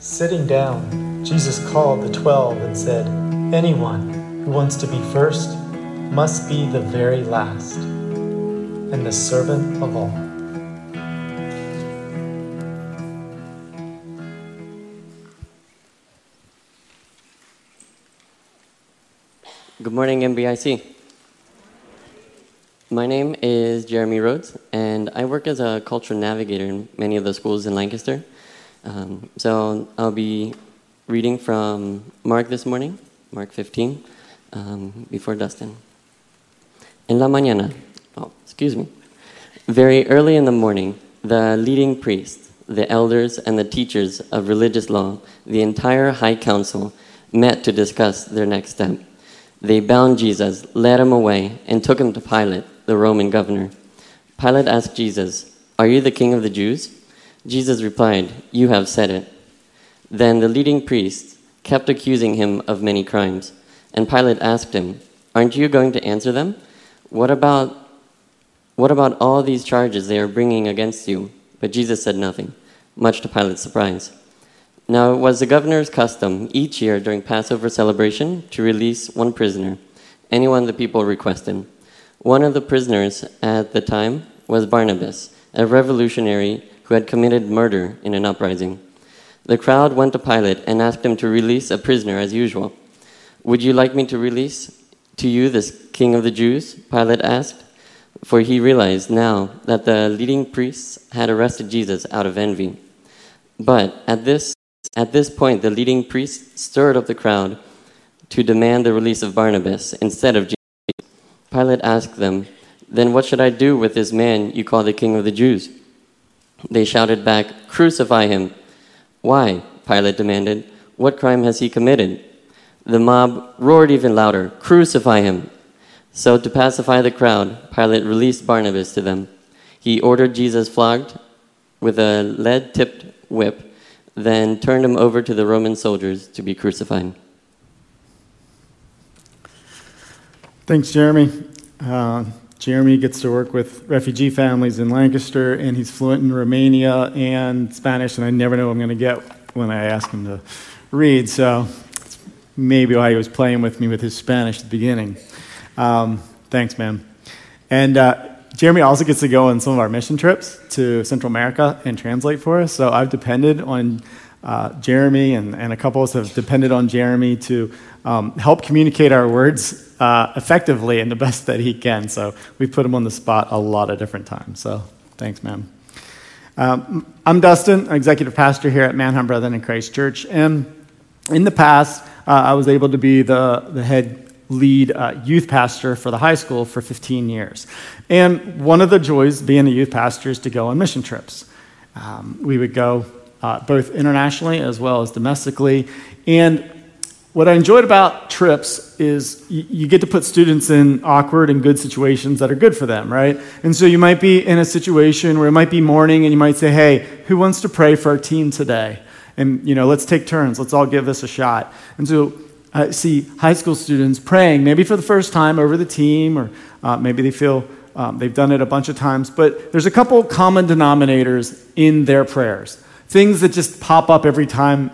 Sitting down, Jesus called the twelve and said, Anyone who wants to be first must be the very last and the servant of all. Good morning, MBIC. My name is Jeremy Rhodes, and I work as a cultural navigator in many of the schools in Lancaster. Um, so I'll be reading from Mark this morning, Mark 15, um, before Dustin. En la mañana, oh, excuse me. Very early in the morning, the leading priests, the elders, and the teachers of religious law, the entire high council, met to discuss their next step. They bound Jesus, led him away, and took him to Pilate, the Roman governor. Pilate asked Jesus, Are you the king of the Jews? Jesus replied, You have said it. Then the leading priests kept accusing him of many crimes. And Pilate asked him, Aren't you going to answer them? What about, what about all these charges they are bringing against you? But Jesus said nothing, much to Pilate's surprise. Now, it was the governor's custom each year during Passover celebration to release one prisoner, anyone the people requested. One of the prisoners at the time was Barabbas, a revolutionary who had committed murder in an uprising. The crowd went to Pilate and asked him to release a prisoner as usual. Would you like me to release to you this king of the Jews? Pilate asked, for he realized now that the leading priests had arrested Jesus out of envy. But at this at this point, the leading priests stirred up the crowd to demand the release of Barabbas instead of Jesus. Pilate asked them, Then what should I do with this man you call the king of the Jews? They shouted back, Crucify him. Why? Pilate demanded. What crime has he committed? The mob roared even louder, Crucify him. So, to pacify the crowd, Pilate released Barabbas to them. He ordered Jesus flogged with a lead tipped whip then turned him over to the Roman soldiers to be crucified. Thanks, Jeremy. Uh, Jeremy gets to work with refugee families in Lancaster, and he's fluent in Romania and Spanish, and I never know what I'm going to get when I ask him to read. So maybe why he was playing with me with his Spanish at the beginning. Um, thanks, man. And uh, Jeremy also gets to go on some of our mission trips to Central America and translate for us. So I've depended on uh, Jeremy, and, and a couple of us have depended on Jeremy to um, help communicate our words uh, effectively and the best that he can. So we put him on the spot a lot of different times. So thanks, man. Um, I'm Dustin, executive pastor here at Manheim Brethren in Christ Church. And in the past, uh, I was able to be the, the head lead uh, youth pastor for the high school for 15 years. And one of the joys being a youth pastor is to go on mission trips. Um, we would go uh, both internationally as well as domestically. And what I enjoyed about trips is you, get to put students in awkward and good situations that are good for them, right? And so you might be in a situation where it might be morning and you might say, hey, who wants to pray for our team today? And, you know, let's take turns. Let's all give this a shot. And so I see high school students praying, maybe for the first time over the team, or uh, maybe they feel um, they've done it a bunch of times. But there's a couple common denominators in their prayers, things that just pop up every time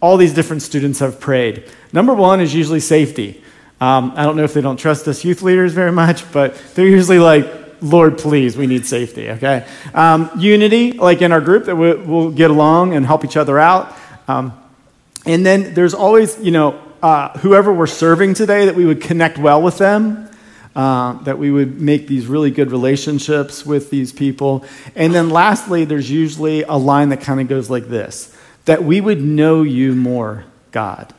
all these different students have prayed. Number one is usually safety. Um, I don't know if they don't trust us youth leaders very much, but they're usually like, Lord, please, we need safety, okay? Um, unity, like in our group, that we, will get along and help each other out. Um, and then there's always, you know, uh, whoever we're serving today, that we would connect well with them, uh, that we would make these really good relationships with these people. And then lastly, there's usually a line that kind of goes like this that we would know you more, God.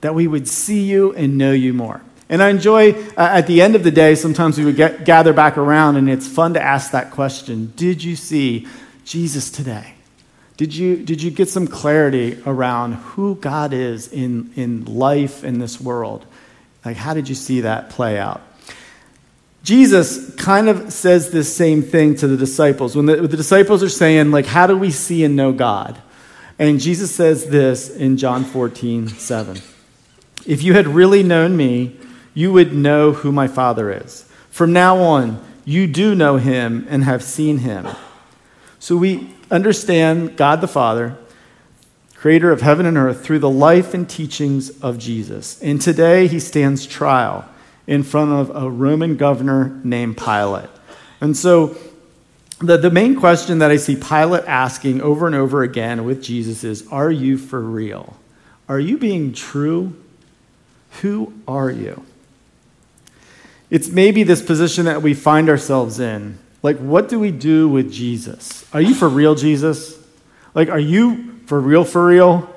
That we would see you and know you more. And I enjoy, uh, at the end of the day, sometimes we would get, gather back around, and it's fun to ask that question Did you see Jesus today? Did you, did you get some clarity around who God is in, in life in this world? Like, how did you see that play out? Jesus kind of says this same thing to the disciples. When the, the disciples are saying, like, how do we see and know God? And Jesus says this in John 14, 7. If you had really known me, you would know who my Father is. From now on, you do know him and have seen him. So we understand God the Father, creator of heaven and earth, through the life and teachings of Jesus. And today he stands trial in front of a Roman governor named Pilate. And so the, the main question that I see Pilate asking over and over again with Jesus is Are you for real? Are you being true? Who are you? It's maybe this position that we find ourselves in. Like, what do we do with Jesus? Are you for real, Jesus? Like, are you for real, for real?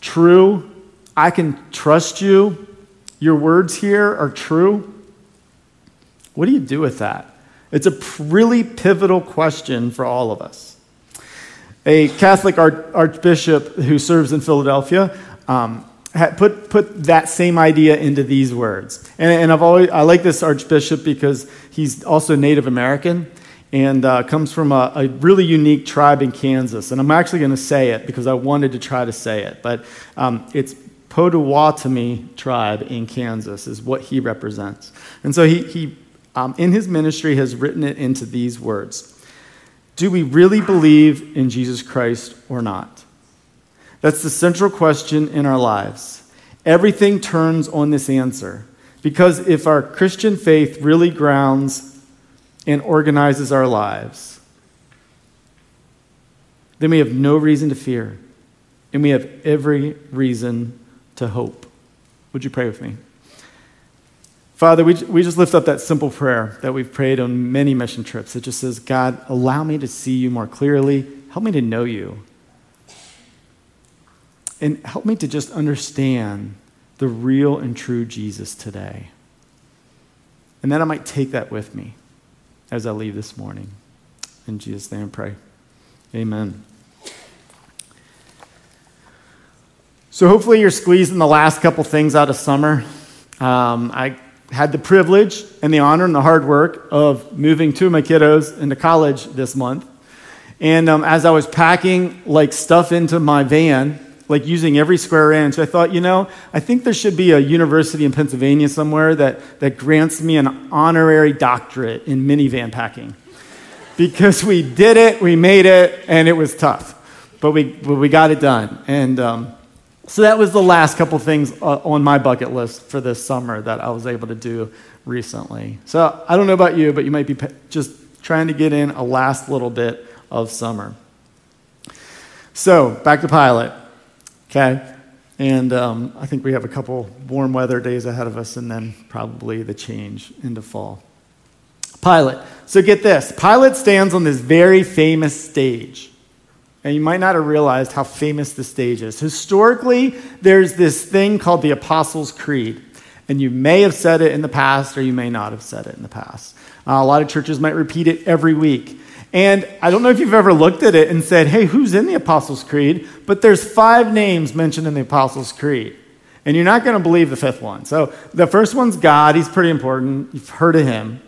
True? I can trust you? Your words here are true? What do you do with that? It's a really pivotal question for all of us. A Catholic archbishop who serves in Philadelphia um, put, put that same idea into these words. And, and, I've always, I like this archbishop because he's also Native American and uh, comes from a, a, really unique tribe in Kansas. And I'm actually going to say it because I wanted to try to say it. But um, it's Potawatomi tribe in Kansas is what he represents. And so he, he um, in his ministry, has written it into these words Do we really believe in Jesus Christ or not? That's the central question in our lives. Everything turns on this answer. Because if our Christian faith really grounds and organizes our lives, then we have no reason to fear, and we have every reason to hope. Would you pray with me? Father, we, we just lift up that simple prayer that we've prayed on many mission trips. It just says, God, allow me to see you more clearly. Help me to know you. And help me to just understand the real and true Jesus today. And then I might take that with me as I leave this morning. In Jesus' name I pray. Amen. So hopefully you're squeezing the last couple things out of summer. Um, I had the privilege and the honor and the hard work of moving two of my kiddos into college this month. And um, as I was packing like stuff into my van, like using every square inch, I thought, you know, I think there should be a university in Pennsylvania somewhere that, that grants me an honorary doctorate in minivan packing. Because we did it, we made it, and it was tough. But we, but we got it done. And um, so that was the last couple things uh, on my bucket list for this summer that I was able to do recently. So I don't know about you, but you might be just trying to get in a last little bit of summer. So back to Pilate. okay? And um, I think we have a couple warm weather days ahead of us and then probably the change into fall. Pilate. So get this Pilate stands on this very famous stage. And you might not have realized how famous the stage is. Historically, there's this thing called the Apostles' Creed. And you may have said it in the past, or you may not have said it in the past. Uh, a lot of churches might repeat it every week. And I don't know if you've ever looked at it and said, hey, who's in the Apostles' Creed? But there's five names mentioned in the Apostles' Creed. And you're not going to believe the fifth one. So the first one's God. He's pretty important. You've heard of him.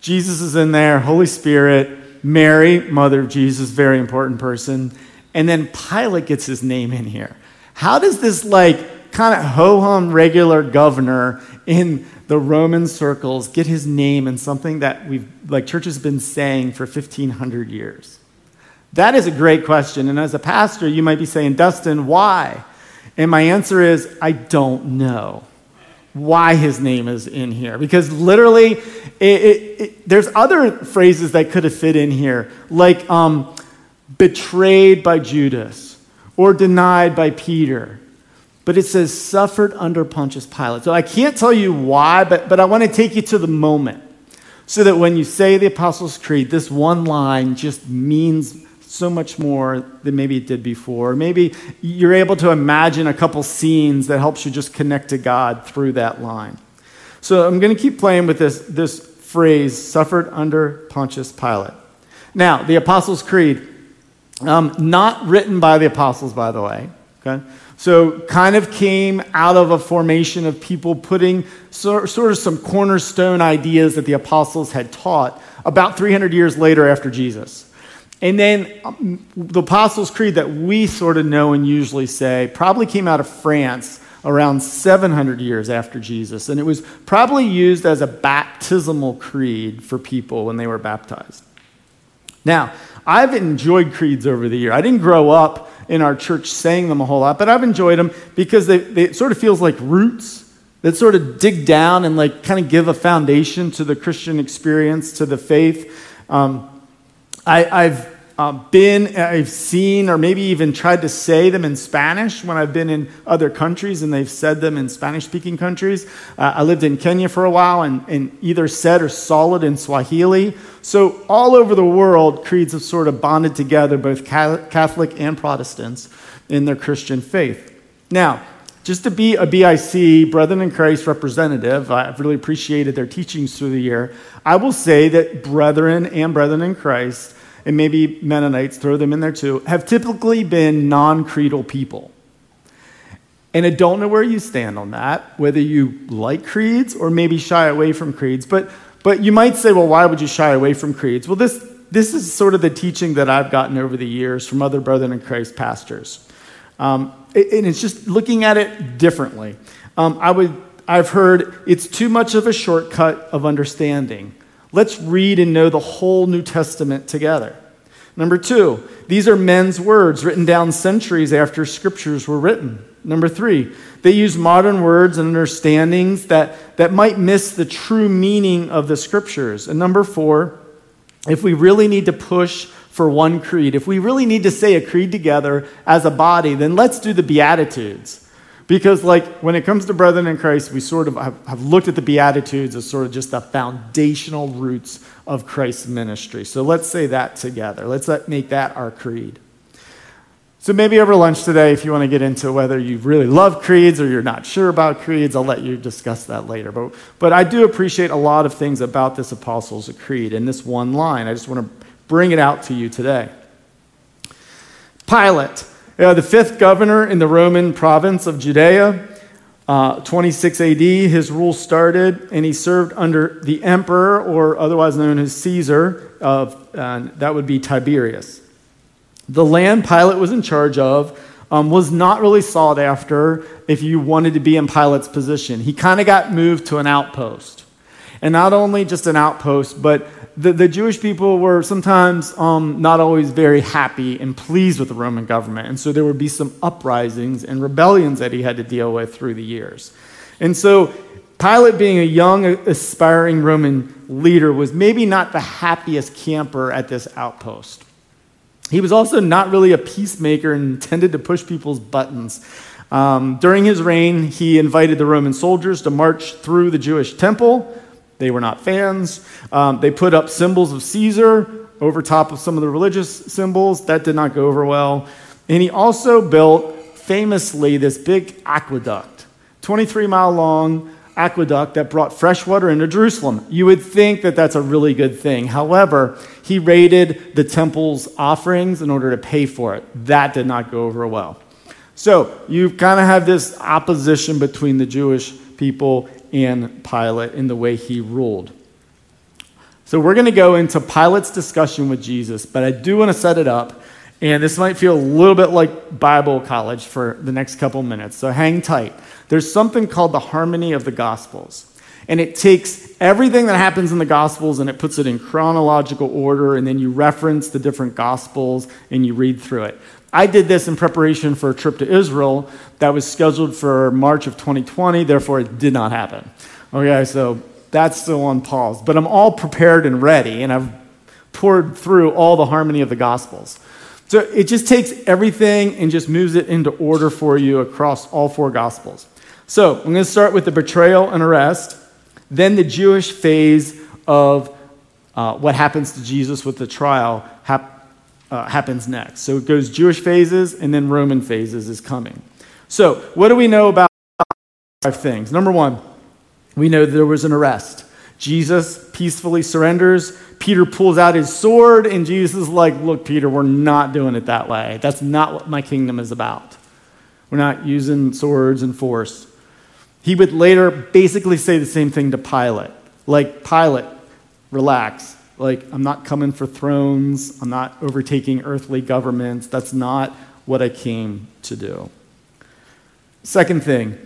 Jesus is in there, Holy Spirit. Mary, mother of Jesus, very important person. And then Pilate gets his name in here. How does this, like, kind of ho hum regular governor in the Roman circles get his name in something that we've, like, church has been saying for 1,500 years? That is a great question. And as a pastor, you might be saying, Dustin, why? And my answer is, I don't know why his name is in here. Because literally, it, it, it, there's other phrases that could have fit in here, like um, betrayed by Judas or denied by Peter. But it says suffered under Pontius Pilate. So I can't tell you why, but, but I want to take you to the moment so that when you say the Apostles' Creed, this one line just means so much more than maybe it did before. Maybe you're able to imagine a couple scenes that helps you just connect to God through that line. So I'm going to keep playing with this, this phrase, suffered under Pontius Pilate. Now, the Apostles' Creed, um, not written by the apostles, by the way. Okay? So, kind of came out of a formation of people putting sort, sort of some cornerstone ideas that the apostles had taught about 300 years later after Jesus. And then um, the Apostles' Creed that we sort of know and usually say probably came out of France around 700 years after Jesus. And it was probably used as a baptismal creed for people when they were baptized. Now, I've enjoyed creeds over the year. I didn't grow up in our church saying them a whole lot, but I've enjoyed them because they, they sort of feels like roots that sort of dig down and like kind of give a foundation to the Christian experience, to the faith. Um, I, have uh, been, I've seen, or maybe even tried to say them in Spanish when I've been in other countries and they've said them in Spanish speaking countries. Uh, I lived in Kenya for a while and, and either said or saw it in Swahili. So, all over the world, creeds have sort of bonded together, both Catholic and Protestants, in their Christian faith. Now, just to be a BIC, Brethren in Christ representative, I've really appreciated their teachings through the year. I will say that Brethren and Brethren in Christ, and maybe Mennonites, throw them in there too, have typically been non creedal people. And I don't know where you stand on that, whether you like creeds or maybe shy away from creeds. But, but you might say, well, why would you shy away from creeds? Well, this, this is sort of the teaching that I've gotten over the years from other Brethren in Christ pastors. Um, and it's just looking at it differently. Um, I would, I've heard it's too much of a shortcut of understanding. Let's read and know the whole New Testament together. Number two, these are men's words written down centuries after scriptures were written. Number three, they use modern words and understandings that, that might miss the true meaning of the scriptures. And number four, if we really need to push for one creed. If we really need to say a creed together as a body, then let's do the Beatitudes. Because, like, when it comes to brethren in Christ, we sort of have, have looked at the Beatitudes as sort of just the foundational roots of Christ's ministry. So let's say that together. Let's let, make that our creed. So maybe over lunch today, if you want to get into whether you really love creeds or you're not sure about creeds, I'll let you discuss that later. But, but I do appreciate a lot of things about this Apostles' Creed and this one line. I just want to bring it out to you today. Pilate, uh, the fifth governor in the Roman province of Judea, uh, 26 AD, his rule started, and he served under the emperor, or otherwise known as Caesar, of, uh, that would be Tiberius. The land Pilate was in charge of um, was not really sought after if you wanted to be in Pilate's position. He kind of got moved to an outpost. And not only just an outpost, but the, the Jewish people were sometimes um, not always very happy and pleased with the Roman government. And so there would be some uprisings and rebellions that he had to deal with through the years. And so Pilate, being a young, aspiring Roman leader, was maybe not the happiest camper at this outpost. He was also not really a peacemaker and tended to push people's buttons. Um, during his reign, he invited the Roman soldiers to march through the Jewish temple they were not fans. Um, they put up symbols of Caesar over top of some of the religious symbols. That did not go over well. And he also built, famously, this big aqueduct, 23 mile long aqueduct that brought fresh water into Jerusalem. You would think that that's a really good thing. However, he raided the temple's offerings in order to pay for it. That did not go over well. So you kind of have this opposition between the Jewish people and Pilate in the way he ruled. So we're going to go into Pilate's discussion with Jesus, but I do want to set it up. And this might feel a little bit like Bible college for the next couple minutes. So hang tight. There's something called the harmony of the Gospels. And it takes everything that happens in the Gospels and it puts it in chronological order, and then you reference the different Gospels and you read through it. I did this in preparation for a trip to Israel that was scheduled for March of 2020, therefore, it did not happen. Okay, so that's still on pause. But I'm all prepared and ready, and I've poured through all the harmony of the Gospels. So it just takes everything and just moves it into order for you across all four Gospels. So I'm going to start with the betrayal and arrest, then the Jewish phase of uh, what happens to Jesus with the trial hap- uh, happens next. So it goes Jewish phases and then Roman phases is coming. So, what do we know about five things? Number one, we know there was an arrest. Jesus peacefully surrenders. Peter pulls out his sword, and Jesus is like, Look, Peter, we're not doing it that way. That's not what my kingdom is about. We're not using swords and force. He would later basically say the same thing to Pilate. Like, Pilate, relax. Like, I'm not coming for thrones. I'm not overtaking earthly governments. That's not what I came to do. Second thing,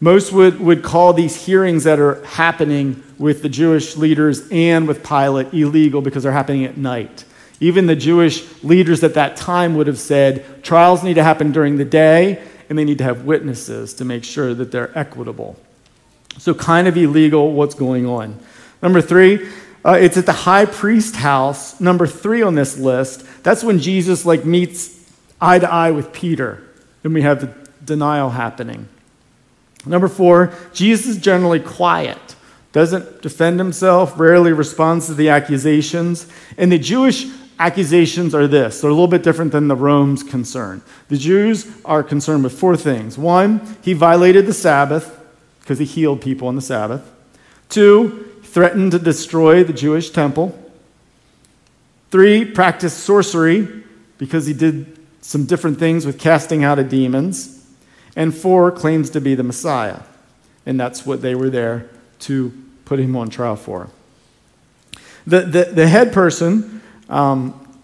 most would, would call these hearings that are happening with the Jewish leaders and with Pilate illegal because they're happening at night. Even the Jewish leaders at that time would have said trials need to happen during the day and they need to have witnesses to make sure that they're equitable. So, kind of illegal what's going on. Number three, uh, it's at the high priest house, number three on this list. That's when Jesus like meets eye to eye with Peter. Then we have the denial happening. Number four, Jesus is generally quiet, doesn't defend himself, rarely responds to the accusations. And the Jewish accusations are this they're a little bit different than the Rome's concern. The Jews are concerned with four things. One, he violated the Sabbath because he healed people on the Sabbath. Two, threatened to destroy the Jewish temple. Three, practiced sorcery because he did some different things with casting out of demons. And four, claims to be the Messiah. And that's what they were there to put him on trial for. The, the, the head person um,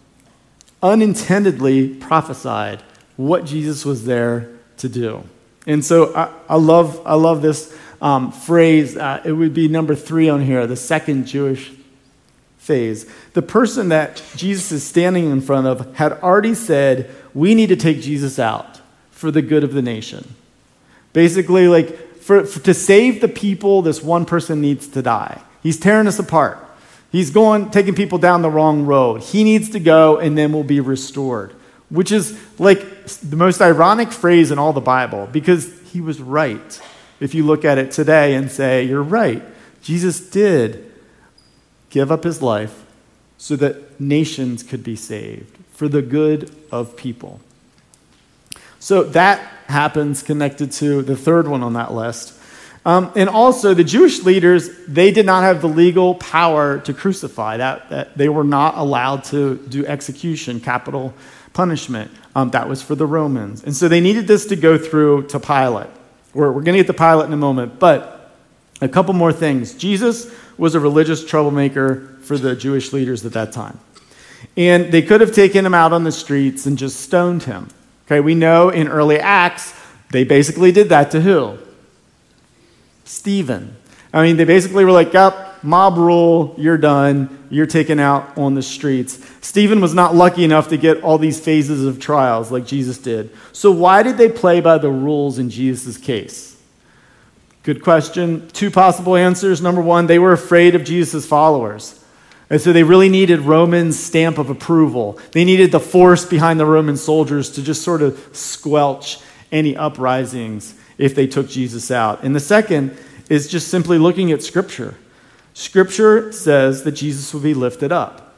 unintendedly prophesied what Jesus was there to do. And so I, I love, I love this um, phrase. Uh, it would be number three on here, the second Jewish phase. The person that Jesus is standing in front of had already said, We need to take Jesus out for the good of the nation. Basically, like, for, for, to save the people, this one person needs to die. He's tearing us apart. He's going, taking people down the wrong road. He needs to go, and then we'll be restored. Which is like the most ironic phrase in all the Bible because he was right. If you look at it today and say, You're right, Jesus did give up his life so that nations could be saved for the good of people. So that happens connected to the third one on that list. Um, and also, the Jewish leaders, they did not have the legal power to crucify. That, that they were not allowed to do execution, capital punishment. Um, that was for the Romans. And so they needed this to go through to Pilate. We're, we're going to get to Pilate in a moment. But a couple more things. Jesus was a religious troublemaker for the Jewish leaders at that time. And they could have taken him out on the streets and just stoned him. Okay, we know in early Acts, they basically did that to who? Stephen. I mean, they basically were like, up, mob rule, you're done, you're taken out on the streets. Stephen was not lucky enough to get all these phases of trials like Jesus did. So, why did they play by the rules in Jesus' case? Good question. Two possible answers. Number one, they were afraid of Jesus' followers. And so they really needed Roman stamp of approval. They needed the force behind the Roman soldiers to just sort of squelch any uprisings if they took Jesus out. And the second is just simply looking at Scripture. Scripture says that Jesus will be lifted up.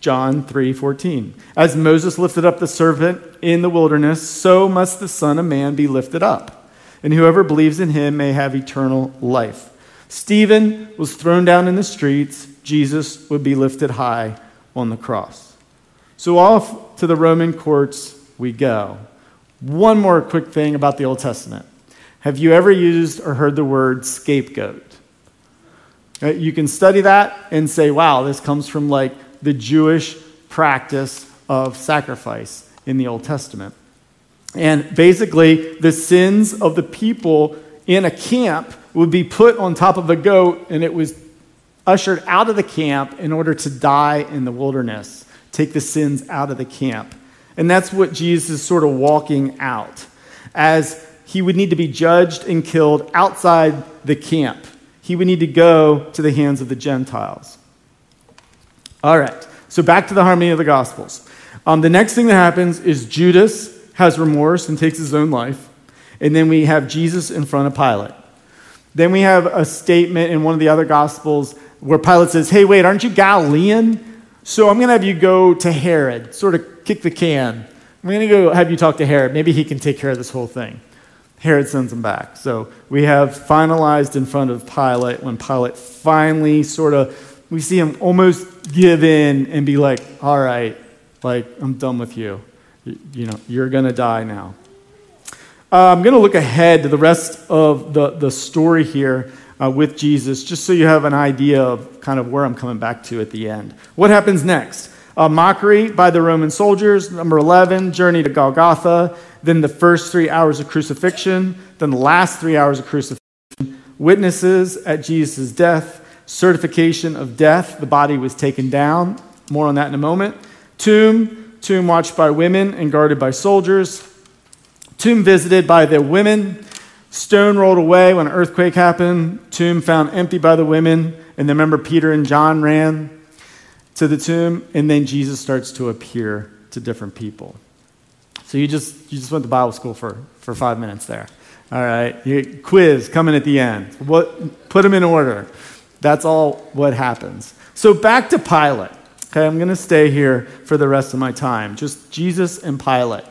John 3:14. As Moses lifted up the servant in the wilderness, so must the Son of Man be lifted up. And whoever believes in him may have eternal life. Stephen was thrown down in the streets. Jesus would be lifted high on the cross. So off to the Roman courts we go. One more quick thing about the Old Testament. Have you ever used or heard the word scapegoat? Uh, you can study that and say, wow, this comes from like the Jewish practice of sacrifice in the Old Testament. And basically, the sins of the people in a camp would be put on top of a goat, and it was ushered out of the camp in order to die in the wilderness, take the sins out of the camp. And that's what Jesus is sort of walking out, as he would need to be judged and killed outside the camp. He would need to go to the hands of the Gentiles. All right, so back to the harmony of the Gospels. Um, the next thing that happens is Judas has remorse and takes his own life. And then we have Jesus in front of Pilate. Then we have a statement in one of the other Gospels where Pilate says, Hey, wait, aren't you Galilean? So I'm going to have you go to Herod, sort of kick the can. I'm going to go have you talk to Herod. Maybe he can take care of this whole thing. Herod sends him back. So we have finalized in front of Pilate when Pilate finally sort of, we see him almost give in and be like, all right, like, I'm done with you. You, know, you're going to die now. Uh, I'm going to look ahead to the rest of the, the story here uh, with Jesus, just so you have an idea of kind of where I'm coming back to at the end. What happens next? A mockery by the Roman soldiers. Number 11, journey to Golgotha. Then the first three hours of crucifixion. Then the last three hours of crucifixion. Witnesses at Jesus' death. Certification of death. The body was taken down. More on that in a moment. Tomb, tomb watched by women and guarded by soldiers. Tomb visited by the women. Stone rolled away when an earthquake happened. Tomb found empty by the women. And then remember, Peter and John ran to the tomb. And then Jesus starts to appear to different people. So you just, you just went to Bible school for, for five minutes there. All right. You, quiz coming at the end. What, put them in order. That's all what happens. So back to Pilate. Okay, I'm going to stay here for the rest of my time. Just Jesus and Pilate.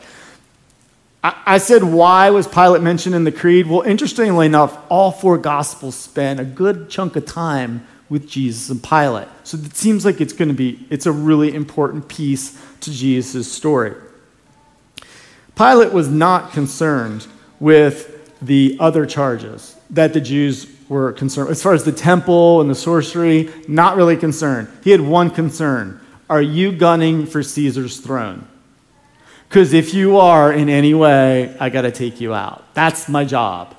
I said, why was Pilate mentioned in the creed? Well, interestingly enough, all four gospels spend a good chunk of time with Jesus and Pilate. So it seems like it's going to be, it's a really important piece to Jesus' story. Pilate was not concerned with the other charges that the Jews were concerned. As far as the temple and the sorcery, not really concerned. He had one concern. Are you gunning for Caesar's throne? Because if you are in any way, I got to take you out. That's my job.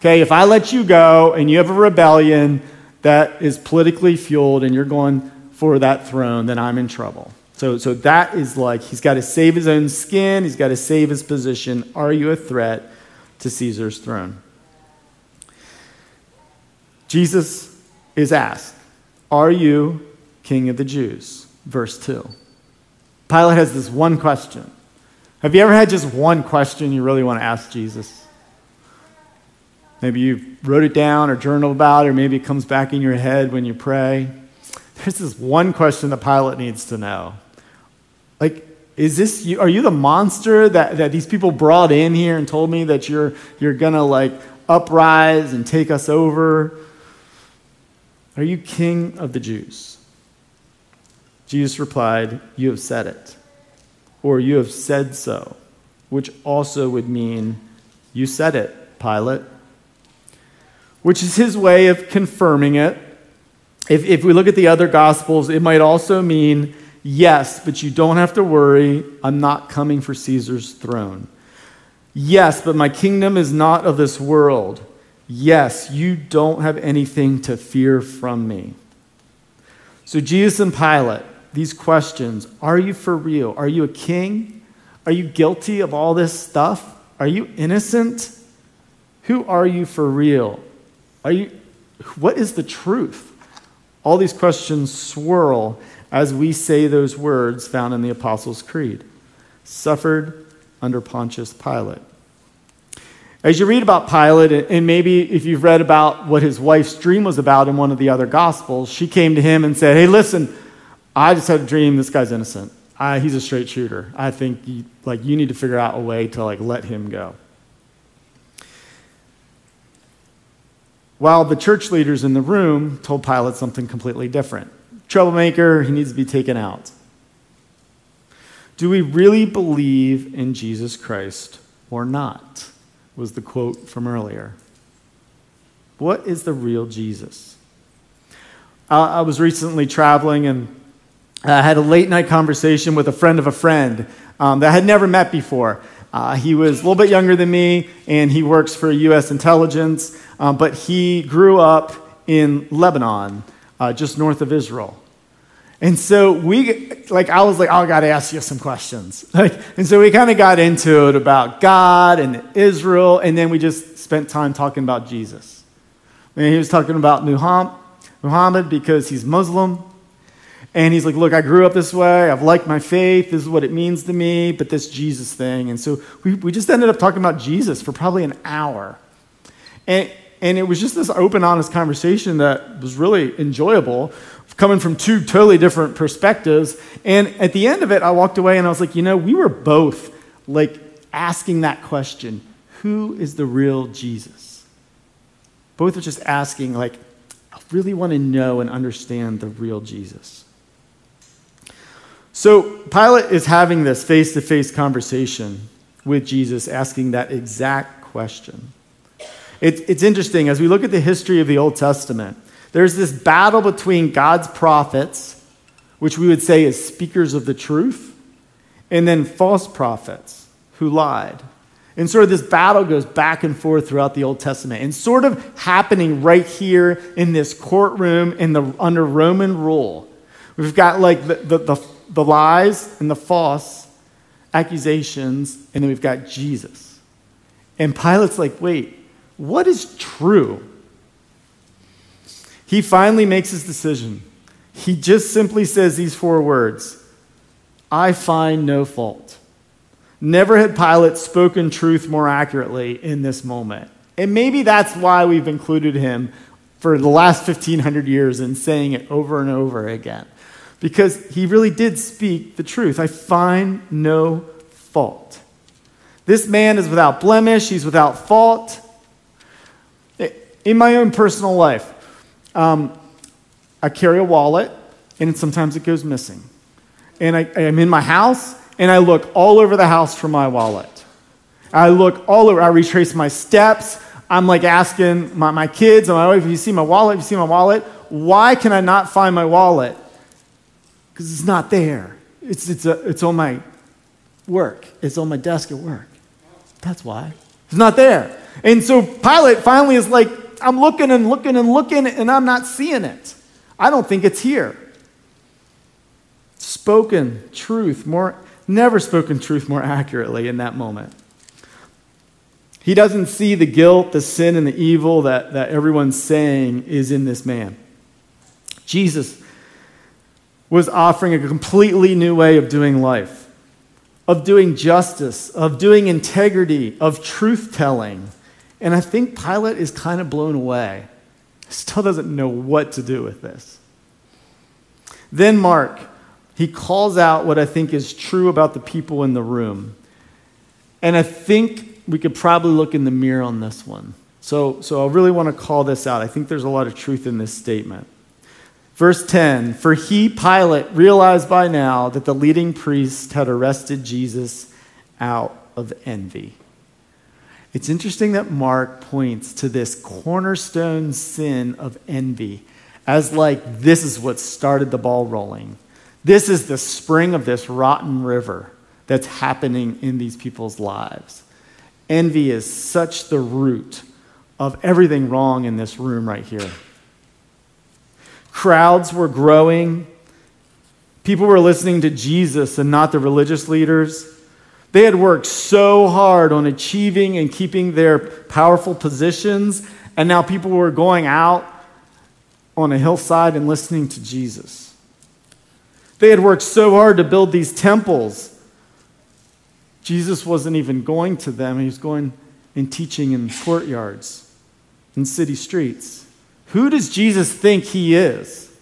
Okay, if I let you go and you have a rebellion that is politically fueled and you're going for that throne, then I'm in trouble. So, so that is like he's got to save his own skin, he's got to save his position. Are you a threat to Caesar's throne? Jesus is asked, Are you king of the Jews? Verse 2. Pilate has this one question have you ever had just one question you really want to ask Jesus? Maybe you wrote it down or journaled about it, or maybe it comes back in your head when you pray. There's this one question that Pilate needs to know. Like, is this you, are you the monster that, that these people brought in here and told me that you're you're gonna like uprise and take us over? Are you king of the Jews? Jesus replied, You have said it or you have said so, which also would mean you said it, Pilate, which is his way of confirming it. If, if we look at the other gospels, it might also mean yes, but you don't have to worry. I'm not coming for Caesar's throne. Yes, but my kingdom is not of this world. Yes, you don't have anything to fear from me. So Jesus and Pilate these questions Are you for real? Are you a king? Are you guilty of all this stuff? Are you innocent? Who are you for real? Are you, what is the truth? All these questions swirl as we say those words found in the Apostles' Creed. Suffered under Pontius Pilate. As you read about Pilate, and maybe if you've read about what his wife's dream was about in one of the other Gospels, she came to him and said, Hey, listen, I just had a dream. This guy's innocent. I, he's a straight shooter. I think you, like you need to figure out a way to like let him go. While the church leaders in the room told Pilate something completely different. Troublemaker, he needs to be taken out. Do we really believe in Jesus Christ or not? Was the quote from earlier. What is the real Jesus? Uh, I was recently traveling and I had a late night conversation with a friend of a friend um, that I had never met before. Uh, he was a little bit younger than me, and he works for U.S. intelligence, um, but he grew up in Lebanon, uh, just north of Israel. And so we, like, I was like, oh, I got to ask you some questions. Like, and so we kind of got into it about God and Israel, and then we just spent time talking about Jesus. And he was talking about Muhammad because he's Muslim. And he's like, Look, I grew up this way. I've liked my faith. This is what it means to me, but this Jesus thing. And so we, we just ended up talking about Jesus for probably an hour. And, and it was just this open, honest conversation that was really enjoyable, coming from two totally different perspectives. And at the end of it, I walked away and I was like, You know, we were both like asking that question Who is the real Jesus? Both are just asking, like, I really want to know and understand the real Jesus. So Pilate is having this face to face conversation with Jesus, asking that exact question. It, it's interesting, as we look at the history of the Old Testament, there's this battle between God's prophets, which we would say is speakers of the truth, and then false prophets who lied. And sort of this battle goes back and forth throughout the Old Testament and sort of happening right here in this courtroom in the, under Roman rule. We've got like the, the, the the lies and the false accusations, and then we've got Jesus. And Pilate's like, wait, what is true? He finally makes his decision. He just simply says these four words I find no fault. Never had Pilate spoken truth more accurately in this moment. And maybe that's why we've included him for the last 1500 years in saying it over and over again. Because he really did speak the truth. I find no fault. This man is without blemish, he's without fault. In my own personal life, um, I carry a wallet, and sometimes it goes missing. And I, I'm in my house, and I look all over the house for my wallet. I look all over, I retrace my steps. I'm like asking my, my kids and my wife, you see my wallet? you see my wallet? Why can I not find my wallet? Because it's not there. It's, it's, a, it's on my work, it's on my desk at work. That's why. It's not there. And so Pilate finally is like, I'm looking and looking and looking, and I'm not seeing it. I don't think it's here. Spoken truth more, never spoken truth more accurately in that moment. He doesn't see the guilt, the sin, and the evil that, that everyone's saying is in this man. Jesus was offering a completely new way of doing life, of doing justice, of doing integrity, of truth telling. And I think Pilate is kind of blown away. Still doesn't know what to do with this. Then Mark, he calls out what I think is true about the people in the room. And I think we could probably look in the mirror on this one. So, so I really want to call this out. I think there's a lot of truth in this statement. Verse 10 For he, Pilate, realized by now that the leading priest had arrested Jesus out of envy. It's interesting that Mark points to this cornerstone sin of envy as like this is what started the ball rolling. This is the spring of this rotten river that's happening in these people's lives. Envy is such the root of everything wrong in this room right here. Crowds were growing. People were listening to Jesus and not the religious leaders. They had worked so hard on achieving and keeping their powerful positions, and now people were going out on a hillside and listening to Jesus. They had worked so hard to build these temples. Jesus wasn't even going to them, he was going and teaching in courtyards, in city streets. Who does Jesus think he is?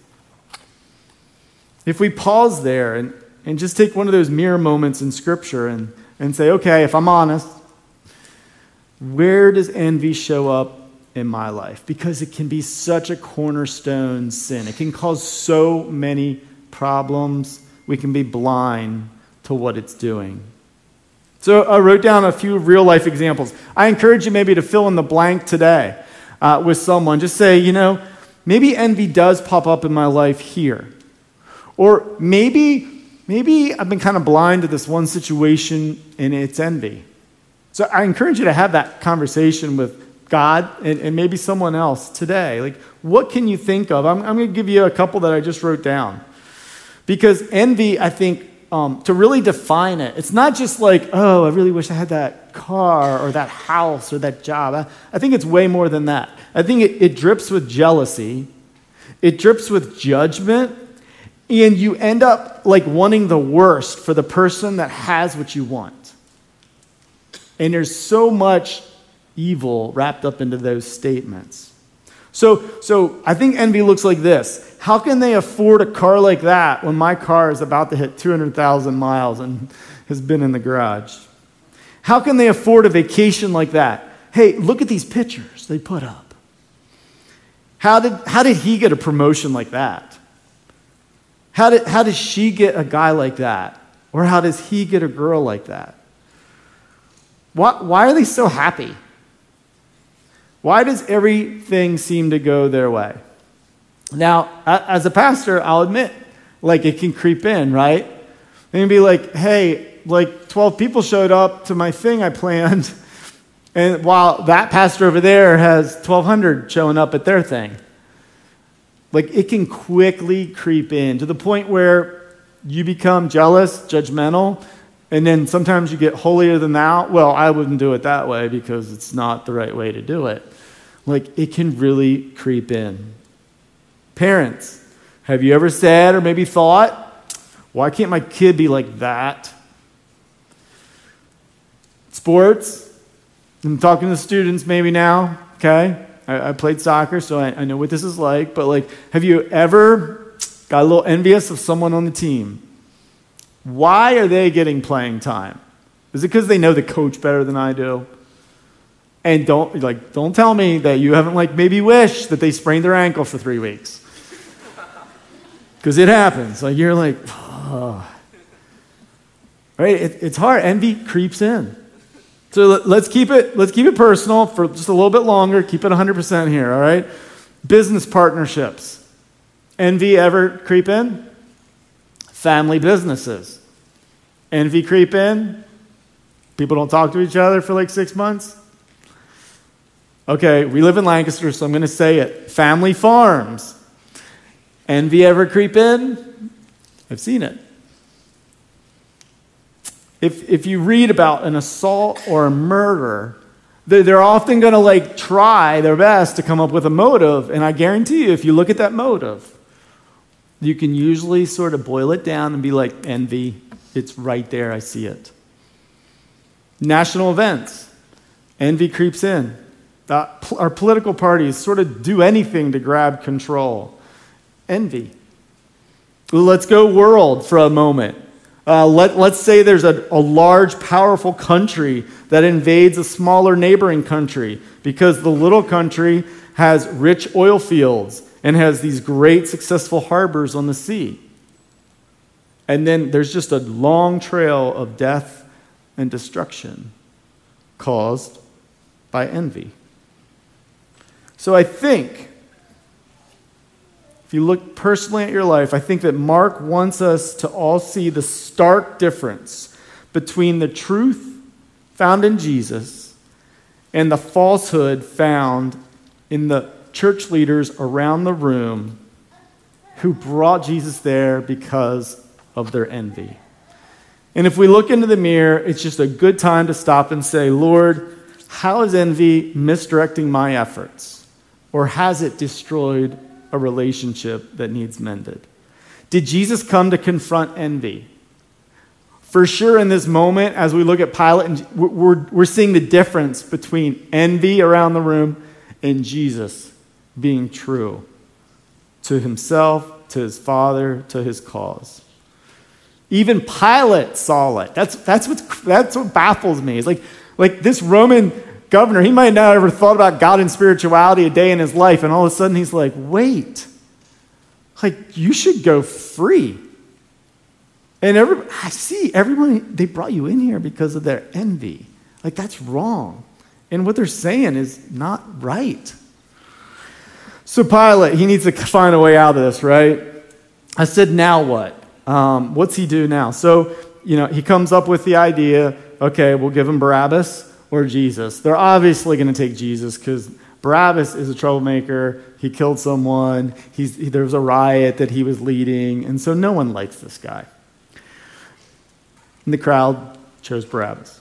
If we pause there and, and just take one of those mirror moments in Scripture and and say, okay, if I'm honest, where does envy show up in my life? Because it can be such a cornerstone sin. It can cause so many problems. We can be blind to what it's doing. So I wrote down a few real life examples. I encourage you maybe to fill in the blank today uh, with someone. Just say, you know, maybe envy does pop up in my life here. Or maybe maybe I've been kind of blind to this one situation and it's envy. So I encourage you to have that conversation with God and, and maybe someone else today. Like, what can you think of? I'm, I'm going to give you a couple that I just wrote down. Because envy, I think, um, to really define it, it's not just like, oh, I really wish I had that car or that house or that job. I, I think it's way more than that. I think it, it drips with jealousy, it drips with judgment, and you end up like wanting the worst for the person that has what you want. And there's so much evil wrapped up into those statements. So, so I think envy looks like this. How can they afford a car like that when my car is about to hit 200,000 miles and has been in the garage? How can they afford a vacation like that? Hey, look at these pictures they put up. How did, how did he get a promotion like that? How, did, how does she get a guy like that? Or how does he get a girl like that? Why, why are they so happy? Why does everything seem to go their way? Now, as a pastor, I'll admit, like it can creep in, right? And be like, hey, like 12 people showed up to my thing I planned, and while that pastor over there has 1,200 showing up at their thing. Like it can quickly creep in to the point where You become jealous, judgmental, and then sometimes you get holier than thou. Well, I wouldn't do it that way because it's not the right way to do it. Like, it can really creep in. Parents, have you ever said or maybe thought, why can't my kid be like that? Sports, I'm talking to students maybe now, okay? I, I played soccer, so I, I know what this is like, but like, have you ever got a little envious of someone on the team? Why are they getting playing time? Is it because they know the coach better than I do? And don't like don't tell me that you haven't like maybe wished that they sprained their ankle for three weeks. Because it happens. Like you're like, oh. right? It, it's hard. Envy creeps in. So let's keep it let's keep it personal for just a little bit longer. Keep it 100% here, all right? Business partnerships. Envy ever creep in? Family businesses. Envy creep in? People don't talk to each other for like 6 months? Okay, we live in Lancaster, so I'm going to say it. Family farms. Envy ever creep in? I've seen it. If, if you read about an assault or a murder, they're often going to like try their best to come up with a motive. And I guarantee you, if you look at that motive, you can usually sort of boil it down and be like, envy, it's right there, I see it. National events, envy creeps in. Our political parties sort of do anything to grab control. Envy. Let's go world for a moment. Uh, let, let's say there's a, a large, powerful country that invades a smaller neighboring country because the little country has rich oil fields and has these great, successful harbors on the sea. And then there's just a long trail of death and destruction caused by envy. So I think, if you look personally at your life, I think that Mark wants us to all see the stark difference between the truth found in Jesus and the falsehood found in the church leaders around the room who brought Jesus there because of their envy. And if we look into the mirror, it's just a good time to stop and say, Lord, how is envy misdirecting my efforts? Or has it destroyed a relationship that needs mended? Did Jesus come to confront envy? For sure, in this moment, as we look at Pilate, and we're, we're seeing the difference between envy around the room and Jesus being true to himself, to his father, to his cause. Even Pilate saw it. That's, that's, what's, that's what baffles me. It's like, like this Roman governor, he might not have ever thought about God and spirituality a day in his life, and all of a sudden he's like, wait, like you should go free. And every, I see everyone, they brought you in here because of their envy. Like that's wrong. And what they're saying is not right. So Pilate, he needs to find a way out of this, right? I said, now what? Um, what's he do now? So, you know, he comes up with the idea okay, we'll give him Barabbas or Jesus. They're obviously going to take Jesus because Barabbas is a troublemaker. He killed someone. He's, he, there was a riot that he was leading. And so no one likes this guy. And the crowd chose Barabbas.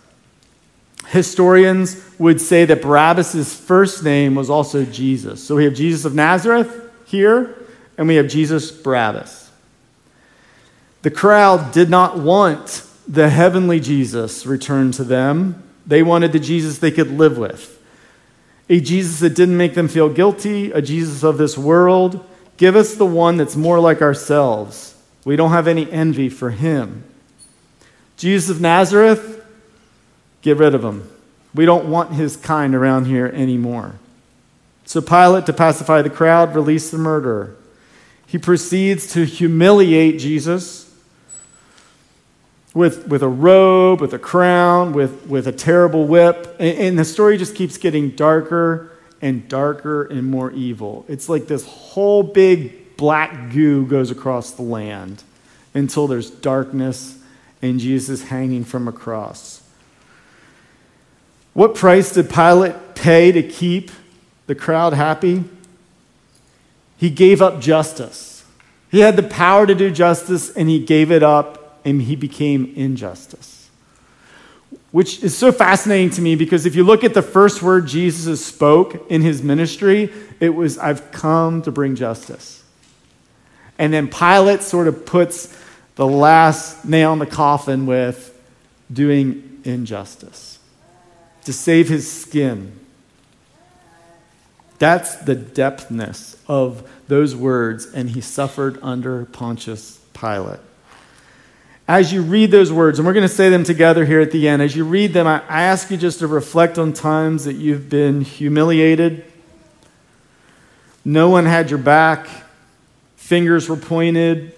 Historians would say that Barabbas' first name was also Jesus. So we have Jesus of Nazareth here, and we have Jesus Barabbas. The crowd did not want the heavenly Jesus returned to them. They wanted the Jesus they could live with. A Jesus that didn't make them feel guilty, a Jesus of this world. Give us the one that's more like ourselves. We don't have any envy for him. Jesus of Nazareth, get rid of him. We don't want his kind around here anymore. So Pilate, to pacify the crowd, released the murderer. He proceeds to humiliate Jesus with, with a robe, with a crown, with, with a terrible whip. And, and the story just keeps getting darker and darker and more evil. It's like this whole big black goo goes across the land until there's darkness and Jesus hanging from a cross. What price did Pilate pay to keep the crowd happy? He gave up justice. He had the power to do justice, and he gave it up, and he became injustice. Which is so fascinating to me because if you look at the first word Jesus spoke in his ministry, it was, I've come to bring justice. And then Pilate sort of puts the last nail in the coffin with doing injustice to save his skin. That's the depthness of those words, and he suffered under Pontius Pilate. As you read those words, and we're going to say them together here at the end, as you read them, I, ask you just to reflect on times that you've been humiliated. No one had your back, fingers were pointed,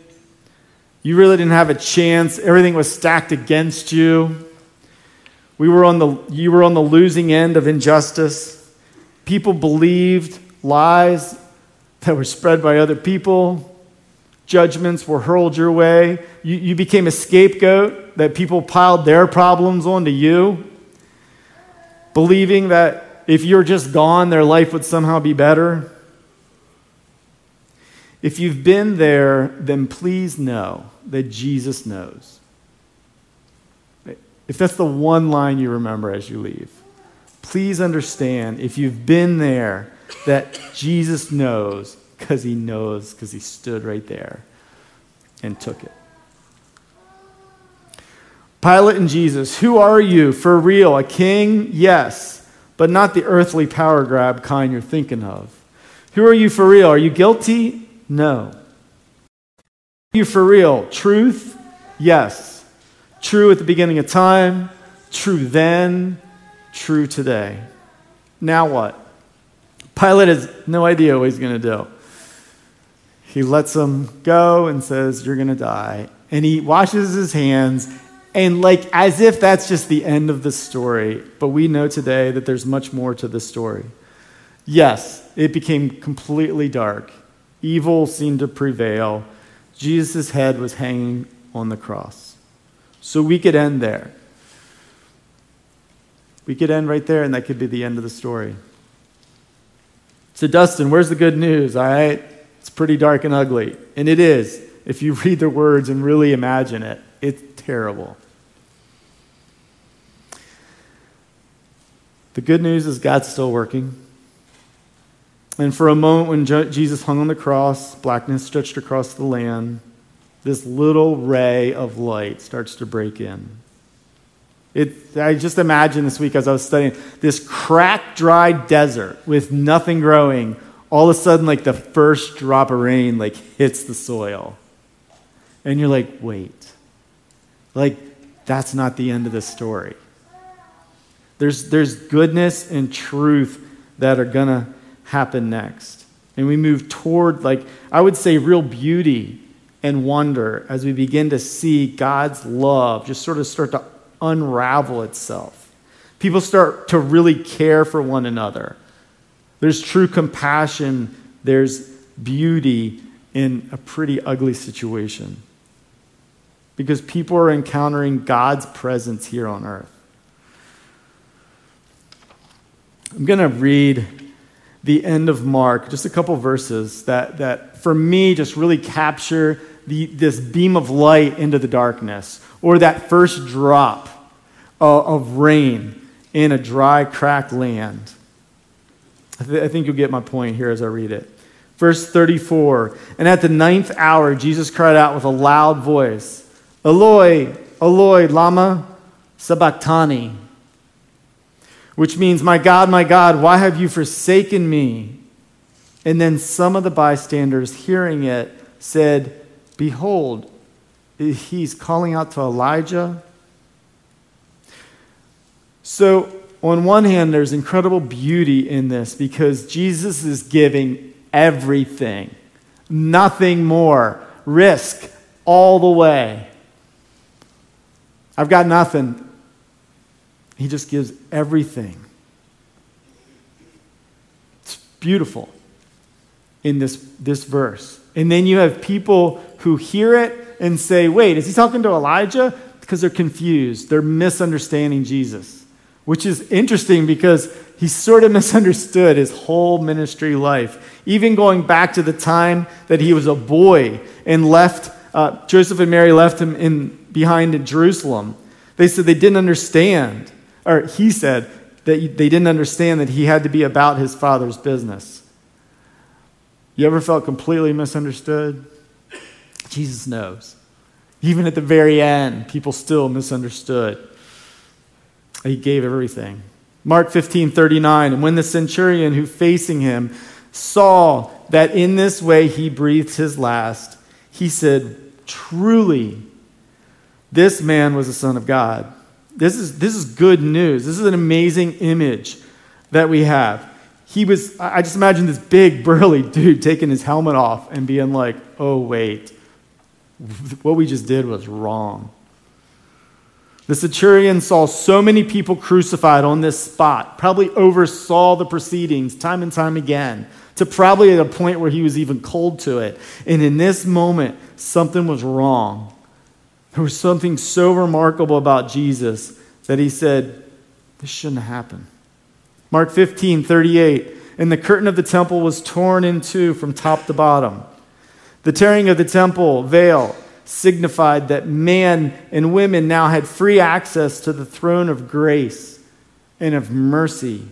you really didn't have a chance, everything was stacked against you. We were on the, you were on the losing end of injustice. People believed lies that were spread by other people. Judgments were hurled your way. You, you became a scapegoat that people piled their problems onto you, believing that if you're just gone, their life would somehow be better. If you've been there, then please know that Jesus knows. If that's the one line you remember as you leave, please understand if you've been there that Jesus knows because he knows, because he stood right there and took it. Pilate and Jesus, who are you for real? A king? Yes, but not the earthly power grab kind you're thinking of. Who are you for real? Are you guilty? No. Are you for real? Truth? Yes. True at the beginning of time, true then, true today. Now what? Pilate has no idea what he's going to do. He lets him go and says, You're going to die. And he washes his hands, and like as if that's just the end of the story. But we know today that there's much more to the story. Yes, it became completely dark. Evil seemed to prevail. Jesus' head was hanging on the cross. So we could end there. We could end right there, and that could be the end of the story. So, Dustin, where's the good news? All right? Pretty dark and ugly. And it is. If you read the words and really imagine it, it's terrible. The good news is God's still working. And for a moment, when Jesus hung on the cross, blackness stretched across the land, this little ray of light starts to break in. It, I just imagine this week as I was studying this cracked, dry desert with nothing growing all of a sudden like the first drop of rain like hits the soil. And you're like wait. Like that's not the end of the story. There's there's goodness and truth that are gonna happen next. And we move toward like i would say real beauty and wonder as we begin to see god's love just sort of start to unravel itself. People start to really care for one another there's true compassion, there's beauty in a pretty ugly situation. Because people are encountering God's presence here on earth. I'm going to read the end of Mark, just a couple verses that, that for me just really capture the, this beam of light into the darkness, or that first drop of, of rain in a dry, cracked land. I, th- I think you'll get my point here as I read it. Verse 34 And at the ninth hour, Jesus cried out with a loud voice, Eloi, Eloi, Lama Sabachthani, which means, My God, my God, why have you forsaken me? And then some of the bystanders, hearing it, said, Behold, he's calling out to Elijah. So on one hand, there's incredible beauty in this because Jesus is giving everything, nothing more, risk all the way. I've got nothing. He just gives everything. It's beautiful in this, this verse. And then you have people who hear it and say, wait, is he talking to Elijah? Because they're confused, they're misunderstanding Jesus which is interesting because he sort of misunderstood his whole ministry life, even going back to the time that he was a boy and left, uh, Joseph and Mary left him in, behind in Jerusalem. They said they didn't understand, or he said that they didn't understand that he had to be about his father's business. You ever felt completely misunderstood? Jesus knows. Even at the very end, people still misunderstood. He gave everything. Mark 15, 39. And when the centurion who facing him saw that in this way he breathed his last, he said, Truly, this man was the Son of God. This is, this is good news. This is an amazing image that we have. He was, I just imagine this big, burly dude taking his helmet off and being like, oh, wait, what we just did was wrong. The centurion saw so many people crucified on this spot, probably oversaw the proceedings time and time again, to probably at a point where he was even cold to it. And in this moment, something was wrong. There was something so remarkable about Jesus that he said, This shouldn't happen. Mark 15, 38. And the curtain of the temple was torn in two from top to bottom. The tearing of the temple veil signified that man and women now had free access to the throne of grace and of mercy.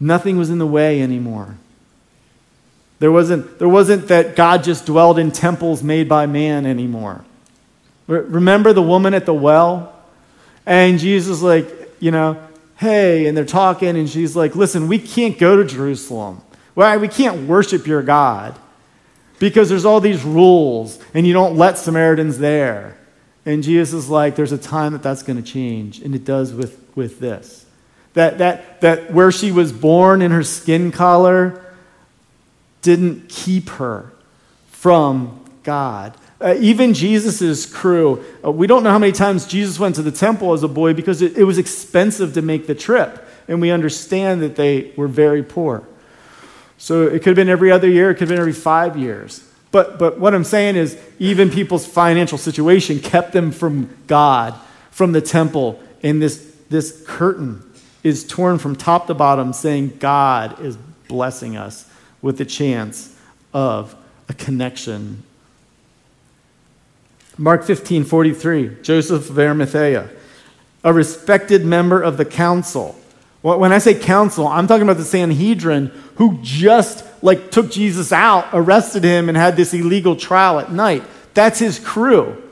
Nothing was in the way anymore. There wasn't, there wasn't that God just dwelled in temples made by man anymore. Remember the woman at the well? And Jesus, like, you know, hey, and they're talking, and she's like, listen, we can't go to Jerusalem. Why? We can't worship your God because there's all these rules, and you don't let Samaritans there. And Jesus is like, there's a time that that's going to change, and it does with, with this. That, that, that where she was born in her skin color didn't keep her from God. Uh, even Jesus' crew, uh, we don't know how many times Jesus went to the temple as a boy because it, it was expensive to make the trip. And we understand that they were very poor. So it could have been every other year, it could have been every five years. But, but what I'm saying is, even people's financial situation kept them from God, from the temple. And this, this curtain is torn from top to bottom, saying God is blessing us with the chance of a connection Mark 15, 43, Joseph of Arimathea, a respected member of the council. When I say council, I'm talking about the Sanhedrin who just like took Jesus out, arrested him, and had this illegal trial at night. That's his crew.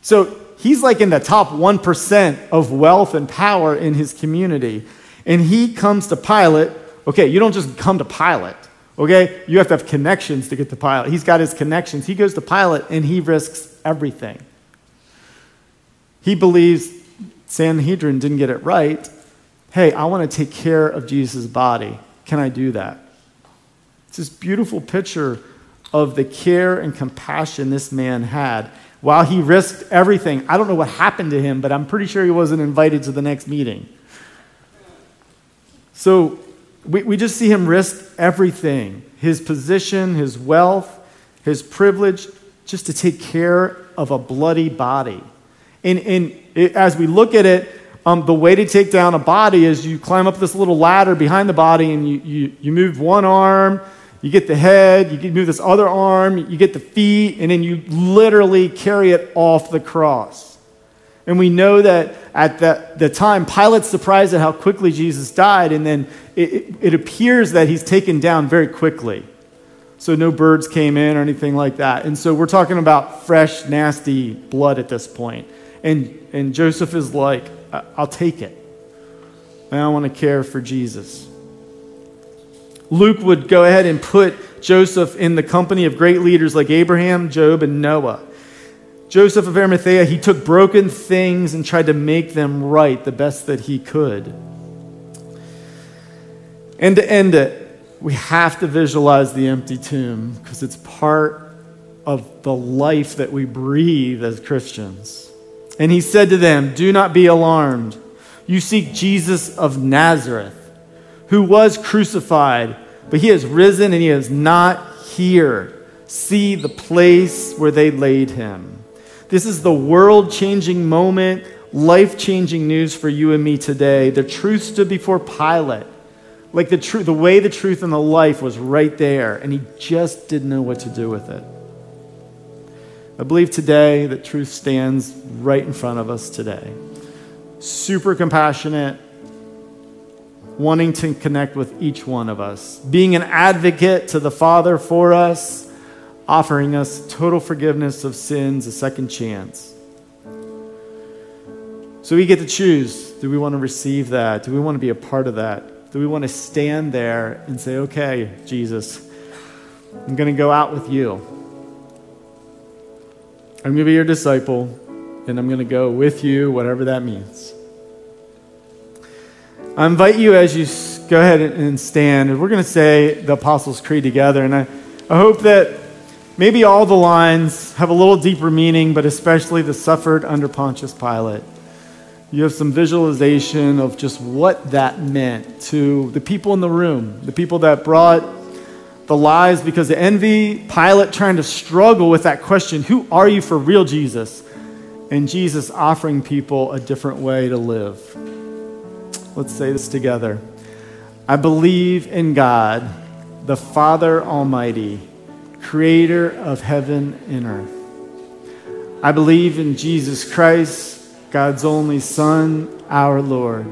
So he's like in the top 1% of wealth and power in his community. And he comes to Pilate. Okay, you don't just come to Pilate. Okay, you have to have connections to get to Pilate. He's got his connections. He goes to Pilate and he risks everything. He believes Sanhedrin didn't get it right. Hey, I want to take care of Jesus' body. Can I do that? It's this beautiful picture of the care and compassion this man had while he risked everything. I don't know what happened to him, but I'm pretty sure he wasn't invited to the next meeting. So we, we just see him risk everything his position, his wealth, his privilege, just to take care of a bloody body. And, and it, as we look at it, um, the way to take down a body is you climb up this little ladder behind the body and you, you, you move one arm, you get the head, you move this other arm, you get the feet, and then you literally carry it off the cross. And we know that at the, the time, Pilate's surprised at how quickly Jesus died, and then it, it, it appears that he's taken down very quickly. So no birds came in or anything like that. And so we're talking about fresh, nasty blood at this point. And, and Joseph is like, I'll take it. And I want to care for Jesus. Luke would go ahead and put Joseph in the company of great leaders like Abraham, Job, and Noah. Joseph of Arimathea, he took broken things and tried to make them right the best that he could. And to end it, we have to visualize the empty tomb because it's part of the life that we breathe as Christians. And he said to them, Do not be alarmed. You seek Jesus of Nazareth, who was crucified, but he has risen and he is not here. See the place where they laid him. This is the world changing moment life changing news for you and me today. The truth stood before Pilate. Like the, truth, the way the truth and the life was right there, and he just didn't know what to do with it. I believe today that truth stands right in front of us today. Super compassionate, wanting to connect with each one of us, being an advocate to the Father for us, offering us total forgiveness of sins, a second chance. So we get to choose do we want to receive that? Do we want to be a part of that? Do we want to stand there and say, okay, Jesus, I'm going to go out with you? I'm going to be your disciple, and I'm going to go with you, whatever that means. I invite you as you go ahead and stand, and we're going to say the Apostles' Creed together. And I, I hope that maybe all the lines have a little deeper meaning, but especially the suffered under Pontius Pilate. You have some visualization of just what that meant to the people in the room, the people that brought the lies because of envy, Pilate trying to struggle with that question who are you for real, Jesus? And Jesus offering people a different way to live. Let's say this together. I believe in God, the Father Almighty, creator of heaven and earth. I believe in Jesus Christ, God's only Son, our Lord,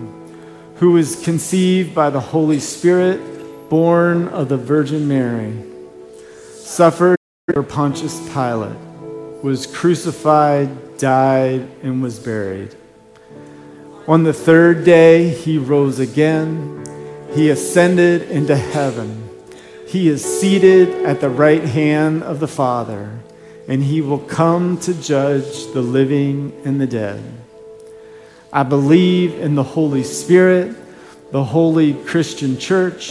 who was conceived by the Holy Spirit, born of the Virgin Mary, suffered under Pontius Pilate, was crucified, died, and was buried on the third day, he rose again. He ascended into heaven. He is seated at the right hand of the Father, and he will come to judge the living and the dead. I believe in the Holy Spirit, the holy Christian church,